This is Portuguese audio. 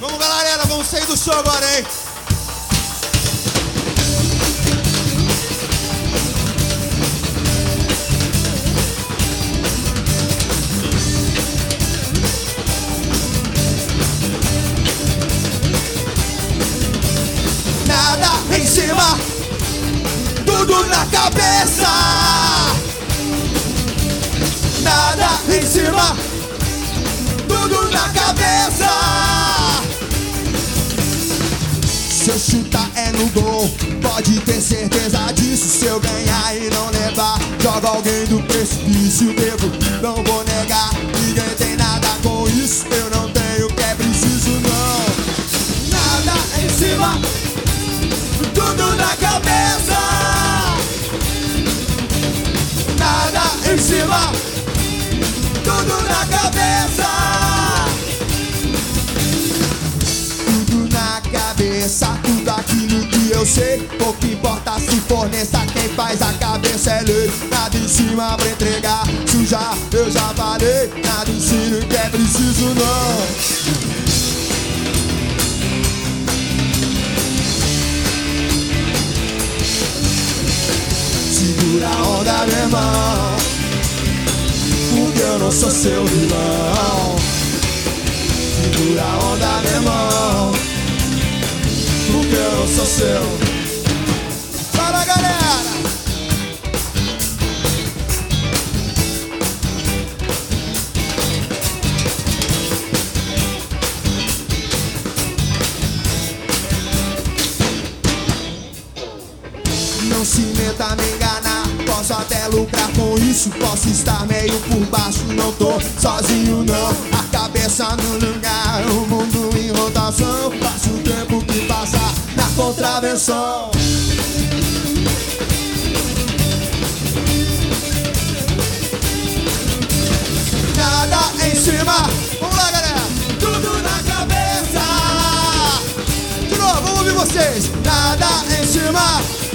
Vamos, galera, vamos sair do show agora, hein? Nada em cima, tudo na cabeça. Nada em cima, Chutar é no gol, pode ter certeza disso. Se eu ganhar e não levar, joga alguém do precipício. Devo, não vou negar. Ninguém tem nada com isso. Eu não tenho o que é preciso, não. Nada em cima, tudo na cabeça. Nada em cima, tudo na cabeça. Forneça, quem faz a cabeça é lei. Nada em cima pra entregar, sujar, eu já falei. Nada ensino que é preciso, não. Segura a onda, meu irmão. Porque eu não sou seu vilão. Segura a onda, meu irmão. Porque eu não sou seu. Fala, Não se meta me enganar, posso até lucrar com isso. Posso estar meio por baixo, não tô sozinho não. A cabeça no lugar, o mundo em rotação. Passa o tempo que passa na contravenção. Nada em cima, vamos lá galera, tudo na cabeça. De novo, vamos ouvir vocês. Nada em cima.